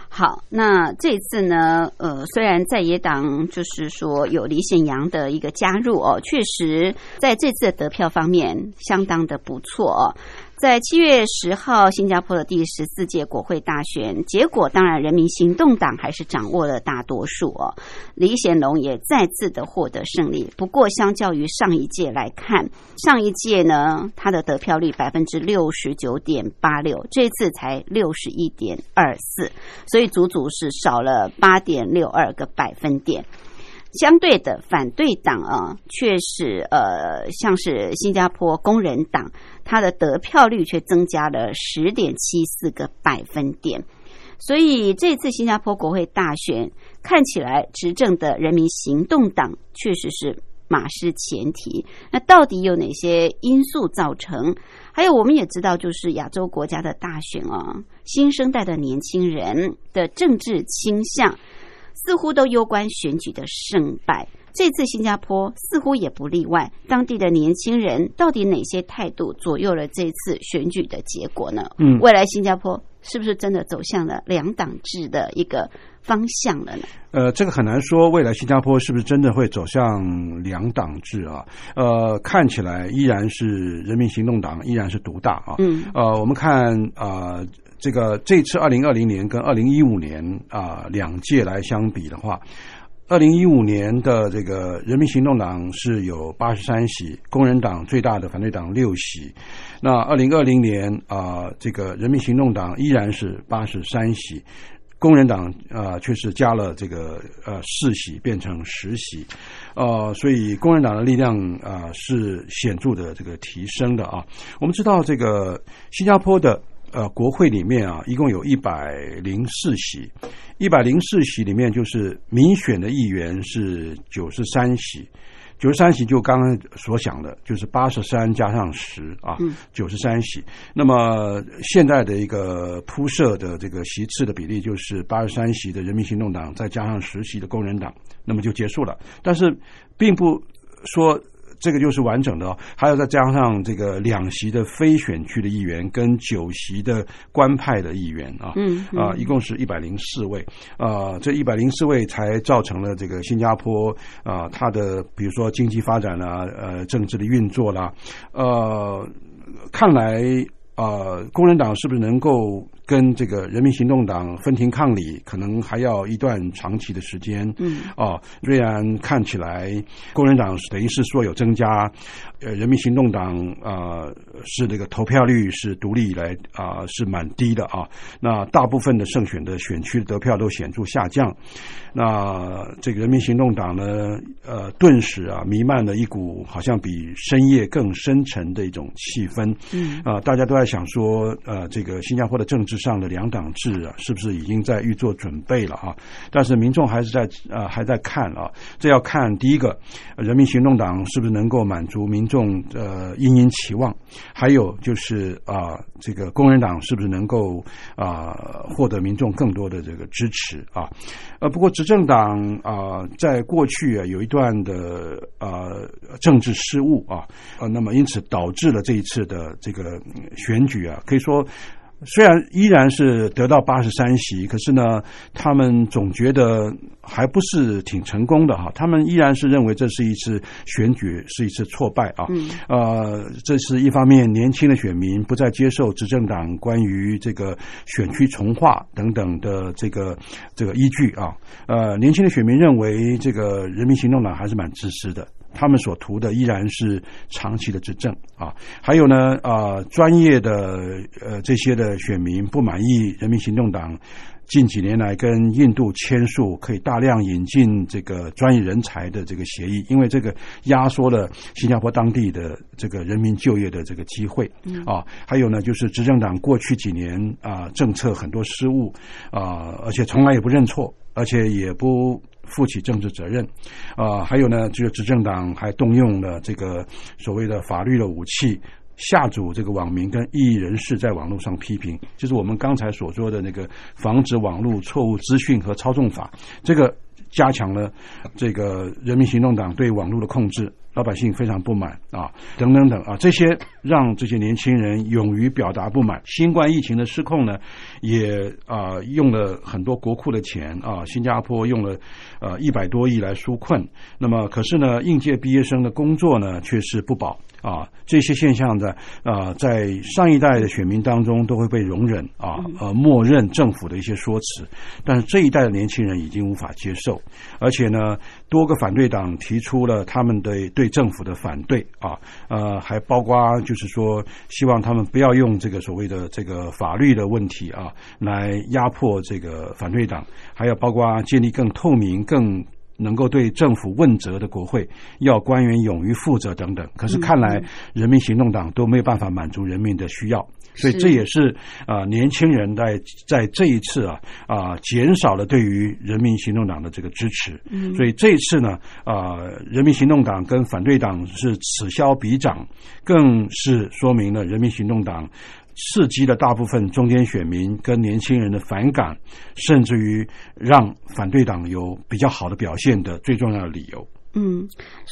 好，那这次呢？呃，虽然在野党就是说有李显阳的一个加入哦，确实在这次的得票方面相当的不错。在七月十号，新加坡的第十四届国会大选结果，当然人民行动党还是掌握了大多数哦。李显龙也再次的获得胜利。不过，相较于上一届来看，上一届呢，他的得票率百分之六十九点八六，这次才六十一点二四，所以足足是少了八点六二个百分点。相对的，反对党啊，却是呃，像是新加坡工人党，它的得票率却增加了十点七四个百分点。所以这次新加坡国会大选看起来，执政的人民行动党确实是马失前蹄。那到底有哪些因素造成？还有我们也知道，就是亚洲国家的大选啊，新生代的年轻人的政治倾向。似乎都攸关选举的胜败，这次新加坡似乎也不例外。当地的年轻人到底哪些态度左右了这次选举的结果呢？嗯，未来新加坡是不是真的走向了两党制的一个方向了呢？呃，这个很难说，未来新加坡是不是真的会走向两党制啊？呃，看起来依然是人民行动党依然是独大啊。嗯，呃，我们看啊。这个这次二零二零年跟二零一五年啊两届来相比的话，二零一五年的这个人民行动党是有八十三席，工人党最大的反对党六席。那二零二零年啊，这个人民行动党依然是八十三席，工人党啊却是加了这个呃四席，变成十席。呃，所以工人党的力量啊是显著的这个提升的啊。我们知道这个新加坡的。呃，国会里面啊，一共有一百零四席，一百零四席里面就是民选的议员是九十三席，九十三席就刚刚所想的，就是八十三加上十啊，九十三席。那么现在的一个铺设的这个席次的比例就是八十三席的人民行动党再加上十席的工人党，那么就结束了。但是并不说。这个就是完整的，还有再加上这个两席的非选区的议员跟九席的官派的议员啊，嗯啊，一共是一百零四位啊，这一百零四位才造成了这个新加坡啊，它的比如说经济发展啊，呃，政治的运作啦，呃，看来啊，工人党是不是能够？跟这个人民行动党分庭抗礼，可能还要一段长期的时间。嗯，哦，虽然看起来工人党等于是说有增加，呃，人民行动党啊是这个投票率是独立以来啊是蛮低的啊。那大部分的胜选的选区的得票都显著下降。那这个人民行动党呢，呃，顿时啊弥漫了一股好像比深夜更深沉的一种气氛。嗯，啊，大家都在想说，呃，这个新加坡的政治。上的两党制啊，是不是已经在预做准备了啊？但是民众还是在呃还在看啊，这要看第一个，人民行动党是不是能够满足民众呃殷殷期望，还有就是啊，这个工人党是不是能够啊获得民众更多的这个支持啊？呃，不过执政党啊，在过去啊有一段的呃政治失误啊，呃，那么因此导致了这一次的这个选举啊，可以说。虽然依然是得到八十三席，可是呢，他们总觉得还不是挺成功的哈。他们依然是认为这是一次选举是一次挫败啊。嗯。呃，这是一方面，年轻的选民不再接受执政党关于这个选区重划等等的这个这个依据啊。呃，年轻的选民认为这个人民行动党还是蛮自私的。他们所图的依然是长期的执政啊，还有呢啊，专业的呃这些的选民不满意人民行动党近几年来跟印度签署可以大量引进这个专业人才的这个协议，因为这个压缩了新加坡当地的这个人民就业的这个机会啊，还有呢就是执政党过去几年啊政策很多失误啊，而且从来也不认错，而且也不。负起政治责任，啊，还有呢，就是执政党还动用了这个所谓的法律的武器，吓阻这个网民跟异议人士在网络上批评，就是我们刚才所说的那个防止网络错误资讯和操纵法，这个加强了这个人民行动党对网络的控制。老百姓非常不满啊，等等等啊，这些让这些年轻人勇于表达不满。新冠疫情的失控呢，也啊用了很多国库的钱啊，新加坡用了呃一百多亿来纾困。那么可是呢，应届毕业生的工作呢却是不保。啊，这些现象在啊，在上一代的选民当中都会被容忍啊，呃，默认政府的一些说辞，但是这一代的年轻人已经无法接受，而且呢，多个反对党提出了他们的对政府的反对啊，呃，还包括就是说，希望他们不要用这个所谓的这个法律的问题啊，来压迫这个反对党，还有包括建立更透明、更。能够对政府问责的国会，要官员勇于负责等等。可是看来，人民行动党都没有办法满足人民的需要，所以这也是啊，年轻人在在这一次啊啊，减少了对于人民行动党的这个支持。所以这一次呢啊，人民行动党跟反对党是此消彼长，更是说明了人民行动党。刺激了大部分中间选民跟年轻人的反感，甚至于让反对党有比较好的表现的最重要的理由。嗯，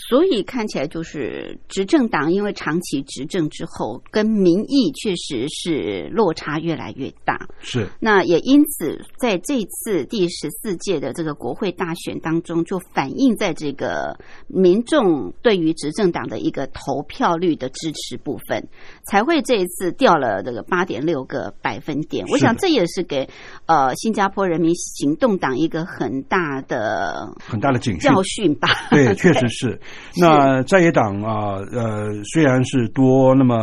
所以看起来就是执政党因为长期执政之后，跟民意确实是落差越来越大。是，那也因此在这次第十四届的这个国会大选当中，就反映在这个民众对于执政党的一个投票率的支持部分，才会这一次掉了这个八点六个百分点。我想这也是给呃新加坡人民行动党一个很大的很大的警教训吧。对。确实是，那在野党啊，呃，虽然是多，那么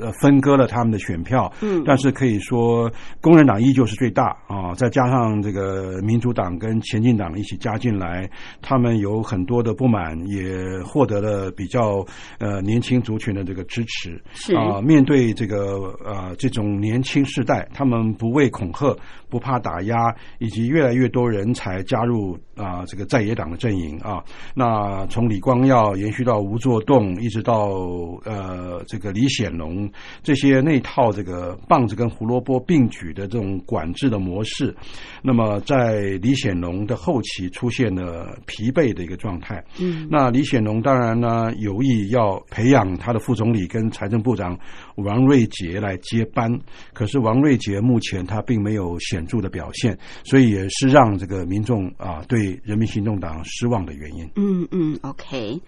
呃分割了他们的选票，嗯，但是可以说，工人党依旧是最大啊。再加上这个民主党跟前进党一起加进来，他们有很多的不满，也获得了比较呃年轻族群的这个支持。是啊，面对这个呃这种年轻世代，他们不畏恐吓，不怕打压，以及越来越多人才加入啊这个在野党的阵营啊，那。啊，从李光耀延续到吴作栋，一直到呃这个李显龙，这些那套这个棒子跟胡萝卜并举的这种管制的模式，那么在李显龙的后期出现了疲惫的一个状态。嗯，那李显龙当然呢有意要培养他的副总理跟财政部长王瑞杰来接班，可是王瑞杰目前他并没有显著的表现，所以也是让这个民众啊对人民行动党失望的原因。嗯嗯。嗯，OK。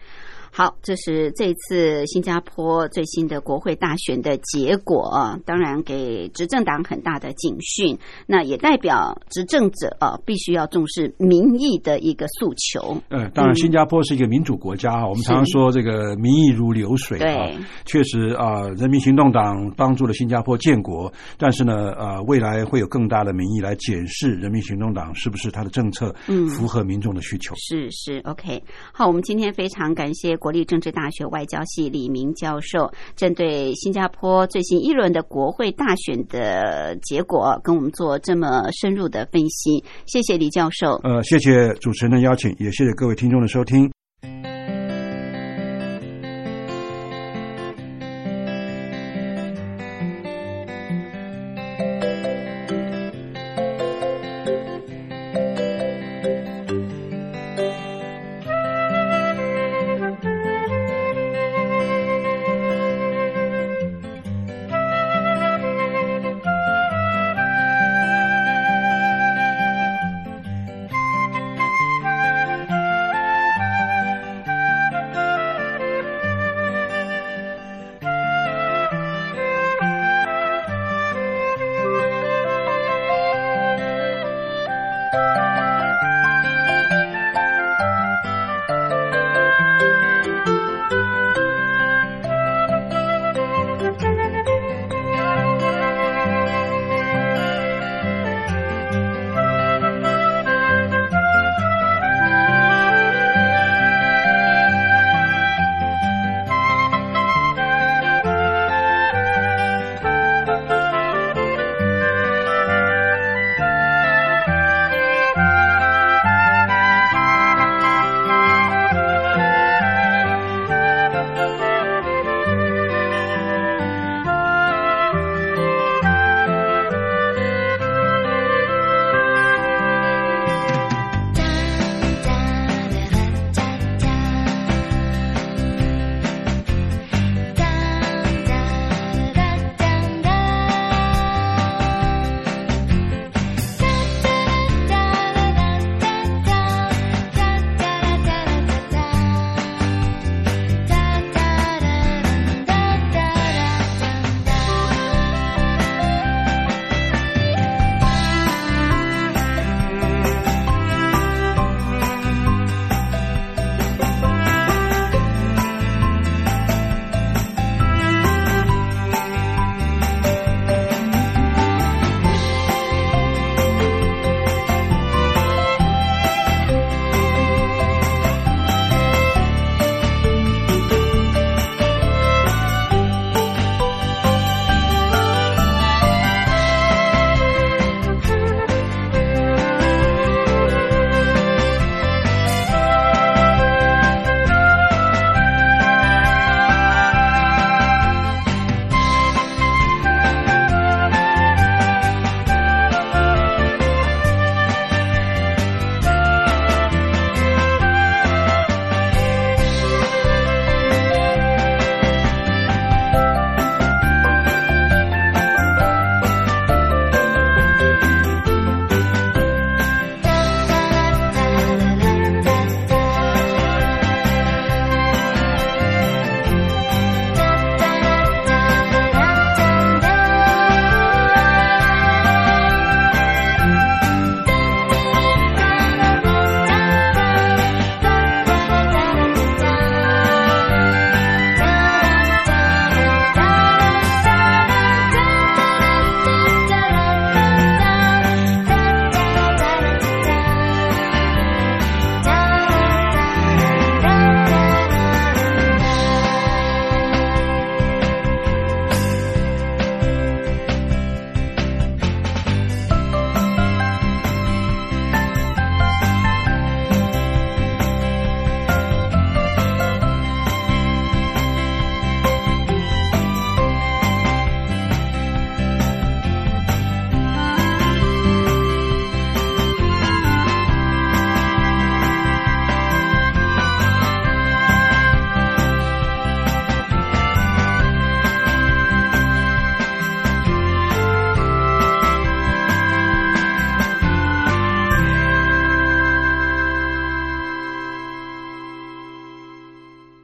好，这是这次新加坡最新的国会大选的结果，当然给执政党很大的警讯。那也代表执政者啊，必须要重视民意的一个诉求。嗯，当然，新加坡是一个民主国家啊，我们常常说这个民意如流水啊。确实啊，人民行动党帮助了新加坡建国，但是呢，呃，未来会有更大的民意来检视人民行动党是不是他的政策符合民众的需求。是是，OK。好，我们今天非常感谢。国立政治大学外交系李明教授针对新加坡最新一轮的国会大选的结果，跟我们做这么深入的分析。谢谢李教授。呃，谢谢主持人的邀请，也谢谢各位听众的收听。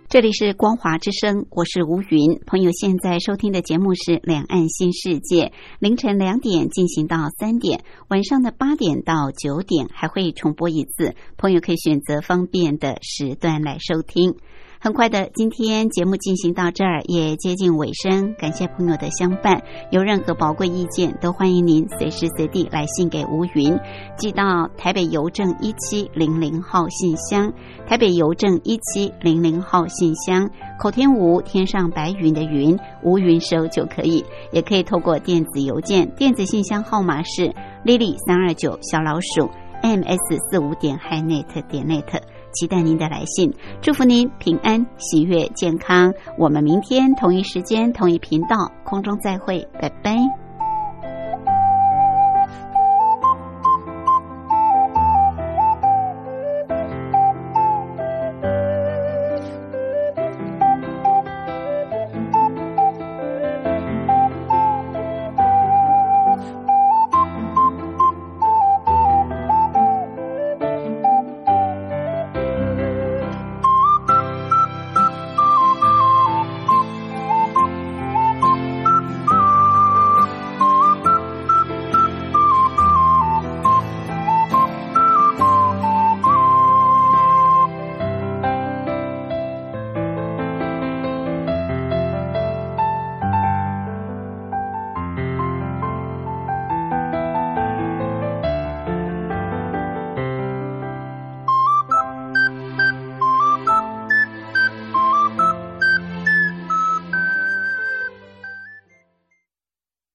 这里是光华之声，我是吴云。朋友现在收听的节目是《两岸新世界》，凌晨两点进行到三点，晚上的八点到九点还会重播一次，朋友可以选择方便的时段来收听。很快的，今天节目进行到这儿也接近尾声，感谢朋友的相伴。有任何宝贵意见，都欢迎您随时随地来信给吴云，寄到台北邮政一七零零号信箱。台北邮政一七零零号信箱，口天吴天上白云的云，吴云收就可以，也可以透过电子邮件，电子信箱号码是 lily 三二九小老鼠 ms 四五点 hinet 点 net。期待您的来信，祝福您平安、喜悦、健康。我们明天同一时间、同一频道空中再会，拜拜。